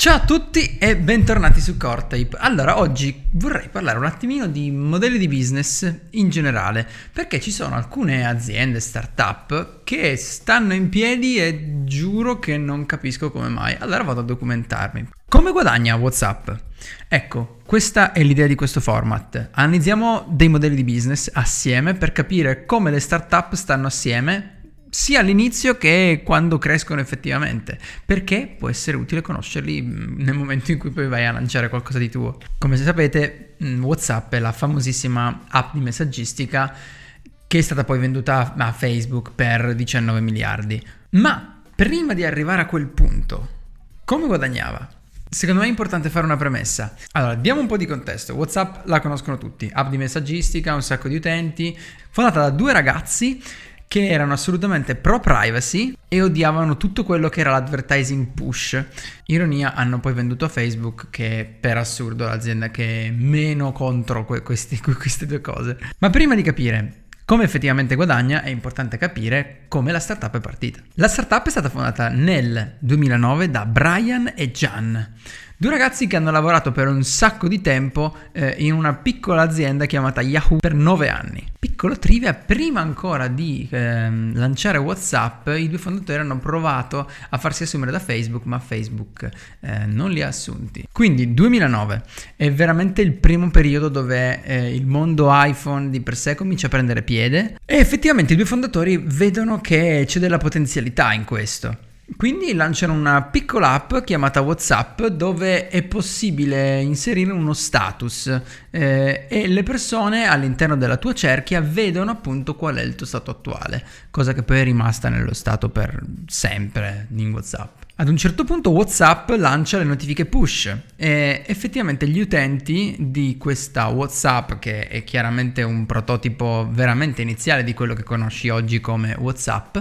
Ciao a tutti e bentornati su Cortape. Allora, oggi vorrei parlare un attimino di modelli di business in generale, perché ci sono alcune aziende, startup, che stanno in piedi e giuro che non capisco come mai. Allora vado a documentarmi. Come guadagna WhatsApp? Ecco, questa è l'idea di questo format. Analizziamo dei modelli di business assieme per capire come le startup stanno assieme sia all'inizio che quando crescono effettivamente, perché può essere utile conoscerli mm, nel momento in cui poi vai a lanciare qualcosa di tuo. Come sapete, mm, WhatsApp è la famosissima app di messaggistica che è stata poi venduta a Facebook per 19 miliardi. Ma prima di arrivare a quel punto, come guadagnava? Secondo me è importante fare una premessa. Allora, diamo un po' di contesto. WhatsApp la conoscono tutti, app di messaggistica, un sacco di utenti, fondata da due ragazzi che erano assolutamente pro privacy e odiavano tutto quello che era l'advertising push. Ironia, hanno poi venduto a Facebook, che è per assurdo l'azienda che è meno contro que- questi, queste due cose. Ma prima di capire come effettivamente guadagna è importante capire come la startup è partita. La startup è stata fondata nel 2009 da Brian e Jan. Due ragazzi che hanno lavorato per un sacco di tempo eh, in una piccola azienda chiamata Yahoo per 9 anni. Piccolo trivia, prima ancora di eh, lanciare WhatsApp, i due fondatori hanno provato a farsi assumere da Facebook, ma Facebook eh, non li ha assunti. Quindi 2009 è veramente il primo periodo dove eh, il mondo iPhone di per sé comincia a prendere piede e effettivamente i due fondatori vedono che c'è della potenzialità in questo. Quindi lanciano una piccola app chiamata WhatsApp dove è possibile inserire uno status eh, e le persone all'interno della tua cerchia vedono appunto qual è il tuo stato attuale, cosa che poi è rimasta nello stato per sempre in WhatsApp. Ad un certo punto WhatsApp lancia le notifiche push e effettivamente gli utenti di questa WhatsApp, che è chiaramente un prototipo veramente iniziale di quello che conosci oggi come WhatsApp,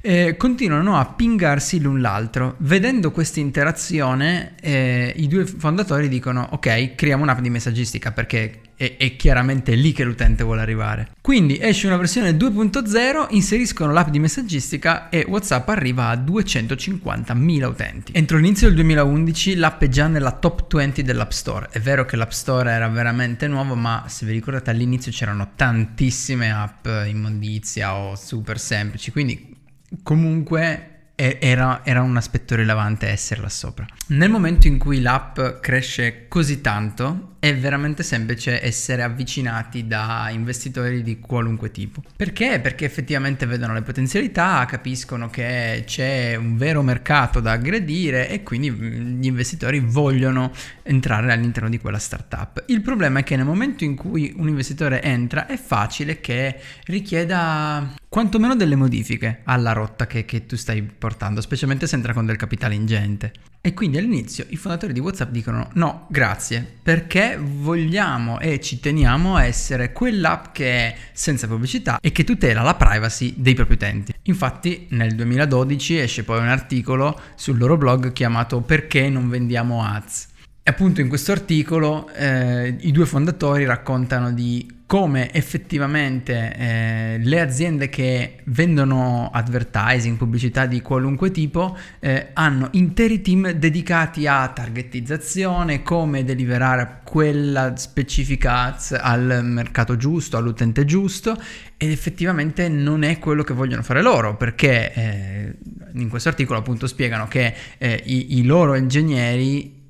eh, continuano a pingarsi l'un l'altro. Vedendo questa interazione, eh, i due fondatori dicono: Ok, creiamo un'app di messaggistica perché è, è, chiaramente lì che l'utente vuole arrivare. Quindi esce una versione 2.0, inseriscono l'app di messaggistica e WhatsApp arriva a 250.000 utenti. Entro l'inizio del 2011 l'app è già nella top 20 dell'App Store. È vero che l'App Store era veramente nuovo, ma se vi ricordate all'inizio c'erano tantissime app immondizia o super semplici, quindi comunque era, era, un aspetto rilevante essere là sopra. Nel momento in cui l'app cresce così tanto, è veramente semplice essere avvicinati da investitori di qualunque tipo. Perché? Perché effettivamente vedono le potenzialità, capiscono che c'è un vero mercato da aggredire e quindi mm, gli investitori vogliono entrare all'interno di quella startup. Il problema è che nel momento in cui un investitore entra è facile che richieda quantomeno delle modifiche alla rotta che, che tu stai portando, specialmente se entra con del capitale ingente. E quindi all'inizio i fondatori di WhatsApp dicono no, grazie, perché vogliamo e ci teniamo a essere quell'app che è senza pubblicità e che tutela la privacy dei propri utenti. Infatti nel 2012 esce poi un articolo sul loro blog chiamato Perché non vendiamo ads. Appunto in questo articolo eh, i due fondatori raccontano di come effettivamente eh, le aziende che vendono advertising, pubblicità di qualunque tipo, eh, hanno interi team dedicati a targetizzazione, come deliberare quella specifica ads al mercato giusto, all'utente giusto ed effettivamente non è quello che vogliono fare loro perché eh, in questo articolo appunto spiegano che eh, i, i loro ingegneri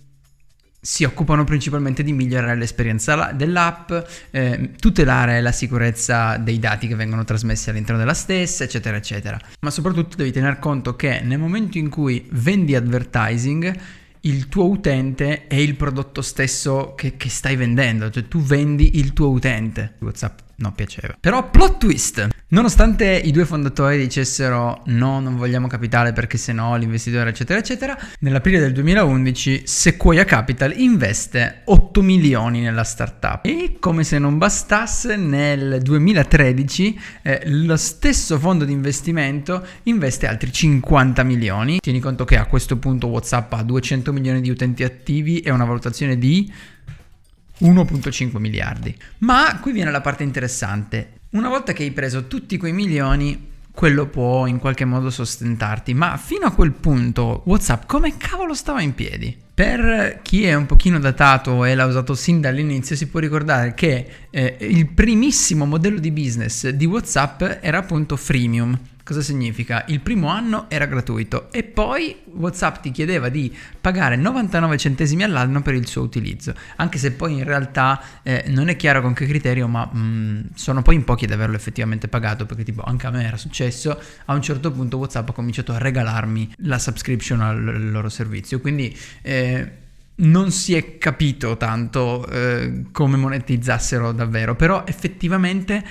si occupano principalmente di migliorare l'esperienza dell'app, eh, tutelare la sicurezza dei dati che vengono trasmessi all'interno della stessa, eccetera, eccetera. Ma soprattutto devi tener conto che nel momento in cui vendi advertising, il tuo utente è il prodotto stesso che, che stai vendendo, cioè tu vendi il tuo utente. WhatsApp no, piaceva. Però plot twist. Nonostante i due fondatori dicessero no, non vogliamo capitale perché se no l'investitore eccetera eccetera, nell'aprile del 2011 Sequoia Capital investe 8 milioni nella startup e come se non bastasse nel 2013 eh, lo stesso fondo di investimento investe altri 50 milioni. Tieni conto che a questo punto WhatsApp ha 200 milioni di utenti attivi e una valutazione di 1.5 miliardi. Ma qui viene la parte interessante. Una volta che hai preso tutti quei milioni, quello può in qualche modo sostentarti, ma fino a quel punto WhatsApp come cavolo stava in piedi? Per chi è un pochino datato e l'ha usato sin dall'inizio si può ricordare che eh, il primissimo modello di business di WhatsApp era appunto freemium, Cosa significa? Il primo anno era gratuito e poi WhatsApp ti chiedeva di pagare 99 centesimi all'anno per il suo utilizzo, anche se poi in realtà eh, non è chiaro con che criterio, ma mh, mm, sono poi in pochi ad averlo effettivamente pagato, perché tipo anche a me era successo, a un certo punto WhatsApp ha cominciato a regalarmi la subscription al loro servizio, quindi... Eh, non si è capito tanto eh, come monetizzassero davvero, però effettivamente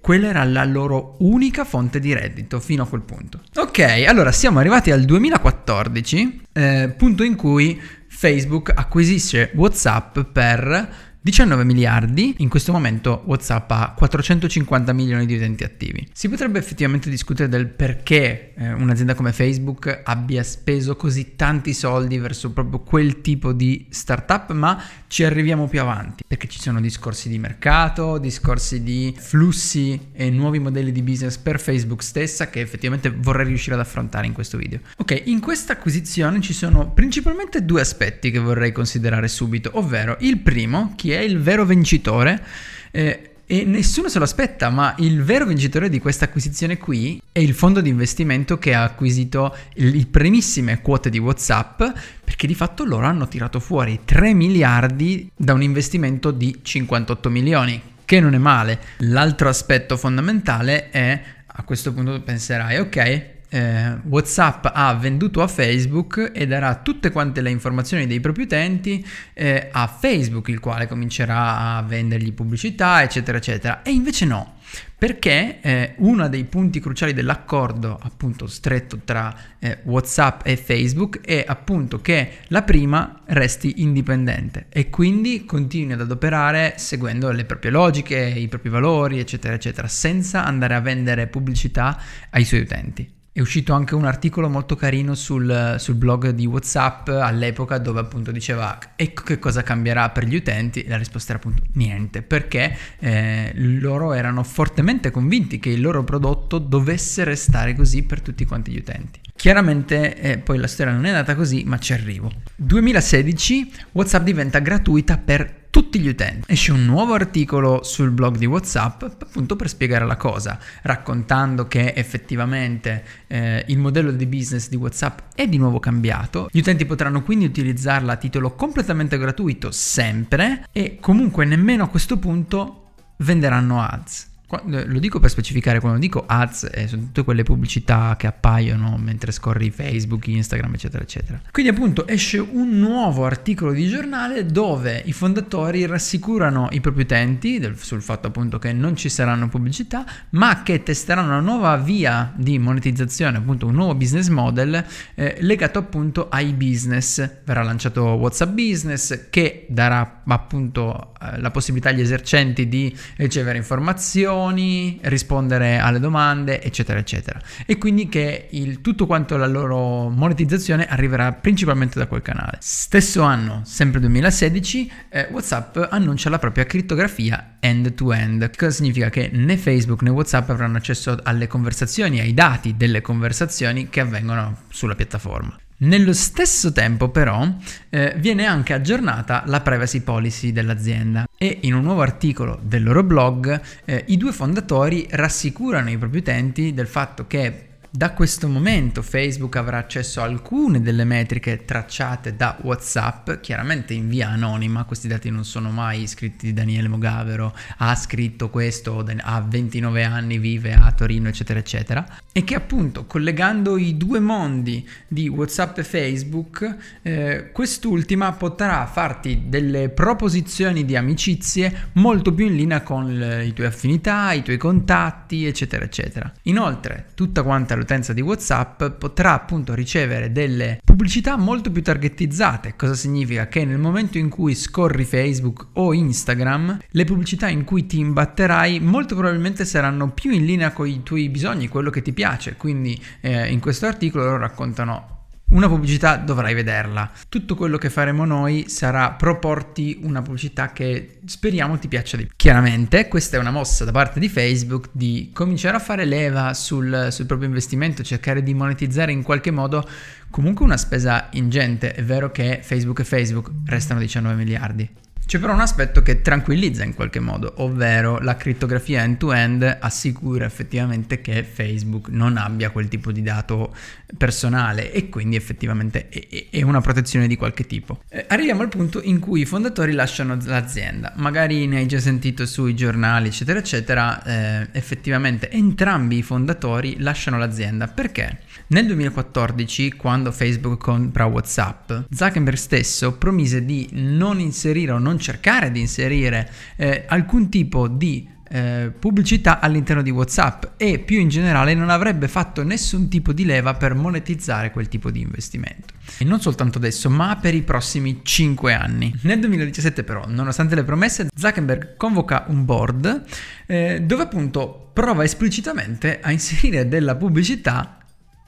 quella era la loro unica fonte di reddito fino a quel punto. Ok, allora siamo arrivati al 2014, eh, punto in cui Facebook acquisisce WhatsApp per 19 miliardi, in questo momento WhatsApp ha 450 milioni di utenti attivi. Si potrebbe effettivamente discutere del perché eh, un'azienda come Facebook abbia speso così tanti soldi verso proprio quel tipo di startup, ma ci arriviamo più avanti, perché ci sono discorsi di mercato, discorsi di flussi e nuovi modelli di business per Facebook stessa che effettivamente vorrei riuscire ad affrontare in questo video. Ok, in questa acquisizione ci sono principalmente due aspetti che vorrei considerare subito, ovvero il primo, chi è il vero vincitore. Eh, e nessuno se lo aspetta, ma il vero vincitore di questa acquisizione qui è il fondo di investimento che ha acquisito le primissime quote di WhatsApp, perché di fatto loro hanno tirato fuori 3 miliardi da un investimento di 58 milioni, che non è male. L'altro aspetto fondamentale è, a questo punto penserai, ok, eh, WhatsApp ha venduto a Facebook e darà tutte quante le informazioni dei propri utenti eh, a Facebook, il quale comincerà a vendergli pubblicità, eccetera, eccetera. E invece no, perché eh, uno dei punti cruciali dell'accordo appunto stretto tra eh, WhatsApp e Facebook è appunto che la prima resti indipendente e quindi continui ad adoperare seguendo le proprie logiche, i propri valori, eccetera, eccetera, senza andare a vendere pubblicità ai suoi utenti. È uscito anche un articolo molto carino sul, sul, blog di WhatsApp all'epoca dove appunto diceva ecco che cosa cambierà per gli utenti la risposta era appunto niente perché eh, loro erano fortemente convinti che il loro prodotto dovesse restare così per tutti quanti gli utenti. Chiaramente eh, poi la storia non è andata così ma ci arrivo. 2016 WhatsApp diventa gratuita per tutti gli utenti. Esce un nuovo articolo sul blog di WhatsApp appunto per spiegare la cosa, raccontando che effettivamente eh, il modello di business di WhatsApp è di nuovo cambiato. Gli utenti potranno quindi utilizzarla a titolo completamente gratuito sempre e comunque nemmeno a questo punto venderanno ads. Lo dico per specificare, quando dico ads eh, sono tutte quelle pubblicità che appaiono mentre scorri Facebook, Instagram, eccetera, eccetera. Quindi appunto esce un nuovo articolo di giornale dove i fondatori rassicurano i propri utenti del, sul fatto appunto che non ci saranno pubblicità, ma che testeranno una nuova via di monetizzazione, appunto un nuovo business model eh, legato appunto ai business. Verrà lanciato WhatsApp Business che darà appunto eh, la possibilità agli esercenti di ricevere informazioni questioni, rispondere alle domande, eccetera, eccetera. E quindi che il, tutto quanto la loro monetizzazione arriverà principalmente da quel canale. Stesso anno, sempre 2016, eh, WhatsApp annuncia la propria crittografia end-to-end. Cosa significa? Che né Facebook né WhatsApp avranno accesso alle conversazioni, ai dati delle conversazioni che avvengono sulla piattaforma. Nello stesso tempo però eh, viene anche aggiornata la privacy policy dell'azienda. E in un nuovo articolo del loro blog eh, i due fondatori rassicurano i propri utenti del fatto che da questo momento Facebook avrà accesso a alcune delle metriche tracciate da WhatsApp, chiaramente in via anonima, questi dati non sono mai scritti di Daniele Mogavero, ha scritto questo, ha 29 anni, vive a Torino, eccetera, eccetera, e che appunto collegando i due mondi di WhatsApp e Facebook, eh, quest'ultima potrà farti delle proposizioni di amicizie molto più in linea con le, i tuoi affinità, i tuoi contatti, eccetera, eccetera. Inoltre, tutta quanta l'utenza di WhatsApp potrà appunto ricevere delle pubblicità molto più targetizzate. Cosa significa? Che nel momento in cui scorri Facebook o Instagram, le pubblicità in cui ti imbatterai molto probabilmente saranno più in linea con i tuoi bisogni, quello che ti piace. Quindi eh, in questo articolo loro raccontano una pubblicità dovrai vederla. Tutto quello che faremo noi sarà proporti una pubblicità che speriamo ti piaccia di più. Chiaramente questa è una mossa da parte di Facebook di cominciare a fare leva sul, sul proprio investimento, cercare di monetizzare in qualche modo comunque una spesa ingente. È vero che Facebook e Facebook restano 19 miliardi, c'è però un aspetto che tranquillizza in qualche modo, ovvero la crittografia end-to-end assicura effettivamente che Facebook non abbia quel tipo di dato personale e quindi effettivamente è, una protezione di qualche tipo. Eh, arriviamo al punto in cui i fondatori lasciano l'azienda, magari ne hai già sentito sui giornali eccetera eccetera, eh, effettivamente entrambi i fondatori lasciano l'azienda perché? Nel 2014 quando Facebook compra Whatsapp, Zuckerberg stesso promise di non inserire o non cercare di inserire eh, alcun tipo di eh, pubblicità all'interno di WhatsApp e più in generale non avrebbe fatto nessun tipo di leva per monetizzare quel tipo di investimento. E non soltanto adesso, ma per i prossimi 5 anni. Nel 2017 però, nonostante le promesse, Zuckerberg convoca un board eh, dove appunto prova esplicitamente a inserire della pubblicità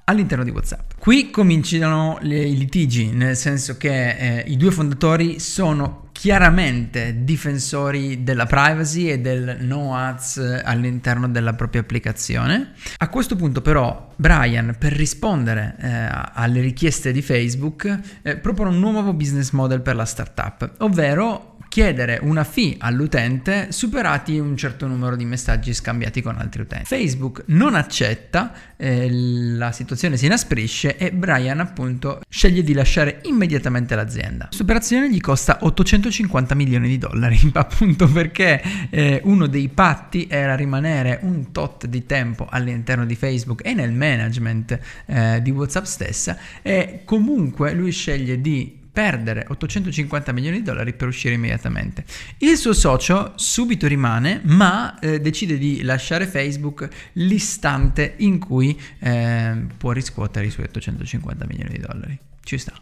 all'interno di WhatsApp. Qui cominciano i litigi, nel senso che eh, i due fondatori sono chiaramente difensori della privacy e del no ads all'interno della propria applicazione. A questo punto però Brian per rispondere eh, alle richieste di Facebook eh, propone un nuovo business model per la startup, ovvero chiedere una fee all'utente superati un certo numero di messaggi scambiati con altri utenti. Facebook non accetta, eh, la situazione si inasprisce e Brian appunto sceglie di lasciare immediatamente l'azienda. Questa operazione gli costa 850 milioni di dollari, appunto perché eh, uno dei patti era rimanere un tot di tempo all'interno di Facebook e nel management eh, di WhatsApp stessa e comunque lui sceglie di perdere 850 milioni di dollari per uscire immediatamente. Il suo socio subito rimane, ma eh, decide di lasciare Facebook l'istante in cui eh, può riscuotere i suoi 850 milioni di dollari. Ci sta.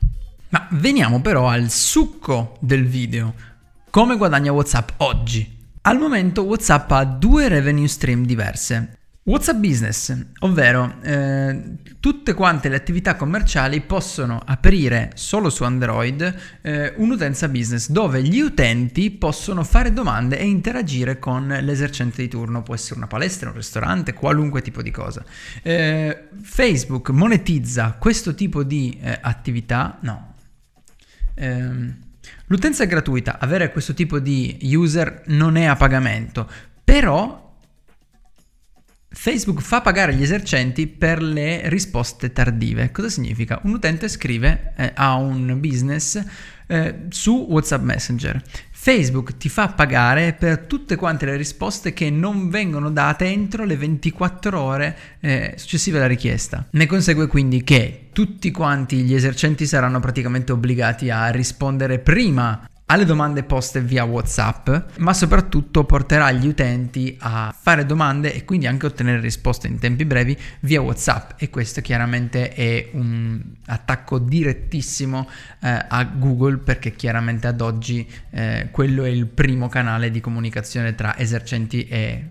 Ma veniamo però al succo del video. Come guadagna WhatsApp oggi? Al momento WhatsApp ha due revenue stream diverse. WhatsApp Business, ovvero eh, tutte quante le attività commerciali possono aprire solo su Android eh, un'utenza business dove gli utenti possono fare domande e interagire con l'esercente di turno, può essere una palestra, un ristorante, qualunque tipo di cosa. Eh, Facebook monetizza questo tipo di eh, attività? No. Ehm, l'utenza è gratuita, avere questo tipo di user non è a pagamento, però Facebook fa pagare gli esercenti per le risposte tardive. Cosa significa? Un utente scrive eh, a un business eh, su WhatsApp Messenger. Facebook ti fa pagare per tutte quante le risposte che non vengono date entro le 24 ore eh, successive alla richiesta. Ne consegue quindi che tutti quanti gli esercenti saranno praticamente obbligati a rispondere prima alle domande poste via WhatsApp, ma soprattutto porterà gli utenti a fare domande e quindi anche ottenere risposte in tempi brevi via WhatsApp e questo chiaramente è un attacco direttissimo eh, a Google perché chiaramente ad oggi eh, quello è il primo canale di comunicazione tra esercenti e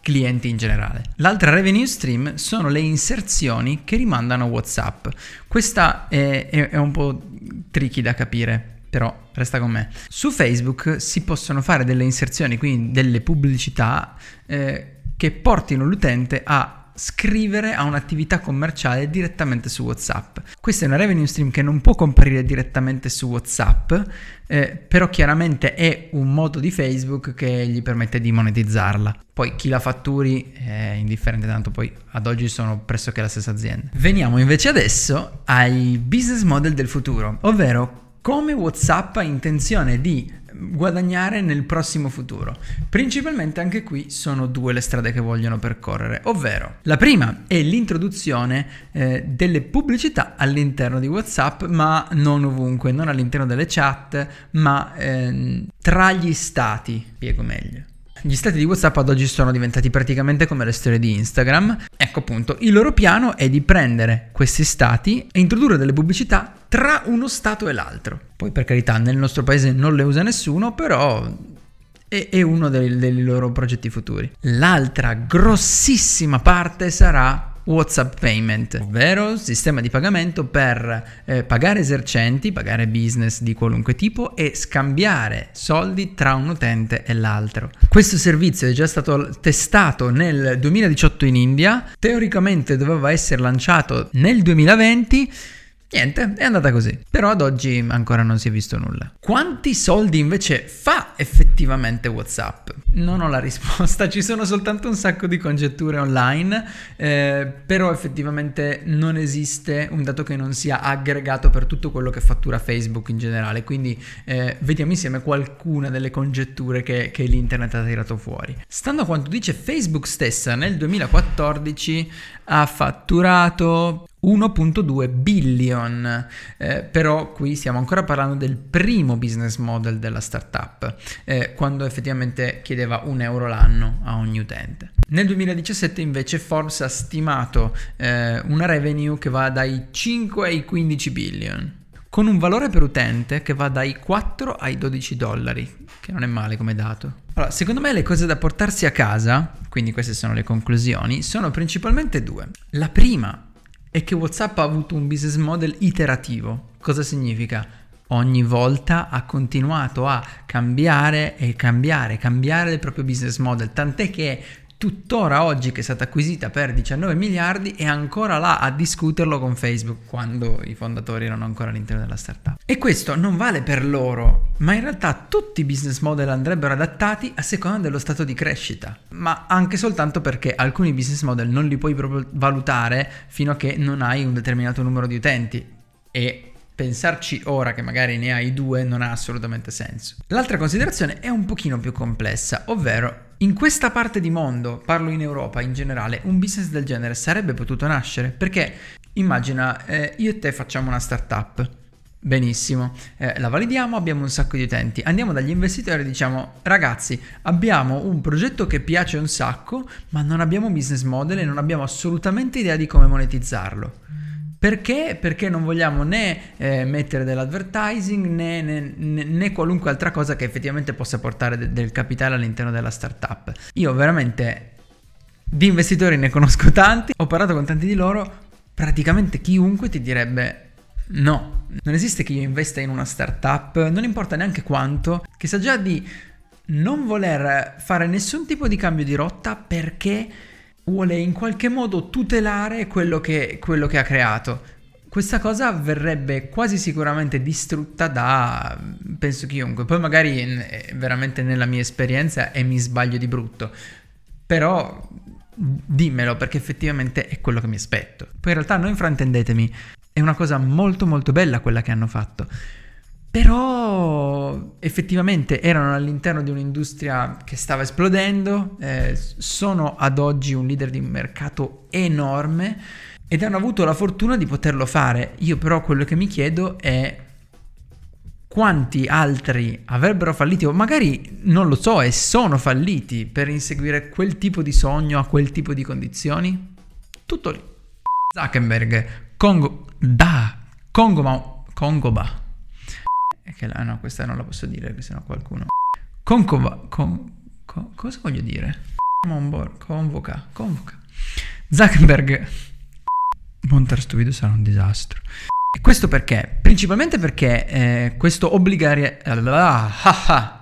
clienti in generale. L'altra revenue stream sono le inserzioni che rimandano WhatsApp. Questa è, è, è un po' tricky da capire però resta con me. Su Facebook si possono fare delle inserzioni, quindi delle pubblicità eh, che portino l'utente a scrivere a un'attività commerciale direttamente su WhatsApp. Questa è una revenue stream che non può comparire direttamente su WhatsApp, eh, però chiaramente è un modo di Facebook che gli permette di monetizzarla. Poi chi la fatturi è indifferente, tanto poi ad oggi sono pressoché la stessa azienda. Veniamo invece adesso ai business model del futuro, ovvero come WhatsApp ha intenzione di guadagnare nel prossimo futuro. Principalmente anche qui sono due le strade che vogliono percorrere, ovvero la prima è l'introduzione eh, delle pubblicità all'interno di WhatsApp, ma non ovunque, non all'interno delle chat, ma eh, tra gli stati, spiego meglio. Gli stati di WhatsApp ad oggi sono diventati praticamente come le storie di Instagram. Ecco appunto, il loro piano è di prendere questi stati e introdurre delle pubblicità tra uno stato e l'altro. Poi per carità, nel nostro paese non le usa nessuno, però è, uno dei, dei loro progetti futuri. L'altra grossissima parte sarà WhatsApp Payment, ovvero sistema di pagamento per eh, pagare esercenti, pagare business di qualunque tipo e scambiare soldi tra un utente e l'altro. Questo servizio è già stato testato nel 2018 in India, teoricamente doveva essere lanciato nel 2020 Niente, è andata così. Però ad oggi ancora non si è visto nulla. Quanti soldi invece fa effettivamente WhatsApp? Non ho la risposta, ci sono soltanto un sacco di congetture online, eh, però effettivamente non esiste un dato che non sia aggregato per tutto quello che fattura Facebook in generale. Quindi eh, vediamo insieme qualcuna delle congetture che, che l'internet ha tirato fuori. Stando a quanto dice Facebook stessa, nel 2014 ha fatturato 1.2 billion, eh, però qui stiamo ancora parlando del primo business model della startup, eh, quando effettivamente chiedeva un euro l'anno a ogni utente. Nel 2017 invece Forbes ha stimato eh, una revenue che va dai 5 ai 15 billion, con un valore per utente che va dai 4 ai 12 dollari, che non è male come dato. Allora, secondo me le cose da portarsi a casa, quindi queste sono le conclusioni, sono principalmente due. La prima è che WhatsApp ha avuto un business model iterativo. Cosa significa? Ogni volta ha continuato a cambiare e cambiare, cambiare il proprio business model, tant'è che tuttora oggi che è stata acquisita per 19 miliardi è ancora là a discuterlo con Facebook quando i fondatori erano ancora all'interno della startup. E questo non vale per loro, ma in realtà tutti i business model andrebbero adattati a seconda dello stato di crescita, ma anche soltanto perché alcuni business model non li puoi proprio valutare fino a che non hai un determinato numero di utenti e pensarci ora che magari ne hai due non ha assolutamente senso. L'altra considerazione è un pochino più complessa, ovvero in questa parte di mondo, parlo in Europa in generale, un business del genere sarebbe potuto nascere perché immagina eh, io e te facciamo una startup. Benissimo, eh, la validiamo, abbiamo un sacco di utenti, andiamo dagli investitori e diciamo ragazzi abbiamo un progetto che piace un sacco ma non abbiamo business model e non abbiamo assolutamente idea di come monetizzarlo. Perché? Perché non vogliamo né eh, mettere dell'advertising né, né, né, qualunque altra cosa che effettivamente possa portare de- del capitale all'interno della startup. Io veramente di investitori ne conosco tanti, ho parlato con tanti di loro, praticamente chiunque ti direbbe no, non esiste che io investa in una startup, non importa neanche quanto, che sa già di non voler fare nessun tipo di cambio di rotta perché vuole in qualche modo tutelare quello che, quello che ha creato. Questa cosa verrebbe quasi sicuramente distrutta da, penso chiunque, poi magari è veramente nella mia esperienza e mi sbaglio di brutto, però dimmelo perché effettivamente è quello che mi aspetto. Poi in realtà non fraintendetemi, è una cosa molto molto bella quella che hanno fatto però effettivamente erano all'interno di un'industria che stava esplodendo, eh, sono ad oggi un leader di mercato enorme ed hanno avuto la fortuna di poterlo fare. Io però quello che mi chiedo è quanti altri avrebbero fallito, o magari non lo so, e sono falliti per inseguire quel tipo di sogno a quel tipo di condizioni? Tutto lì. Zuckerberg, Congo, da, Congo, ma, Congo, ba che la, no, questa non la posso dire perché sennò qualcuno... Concova... Con, con, cosa voglio dire? Convoca, convoca. Zuckerberg... Montare sto video sarà un disastro. E questo perché? Principalmente perché eh, questo obbligare... Ah, ah,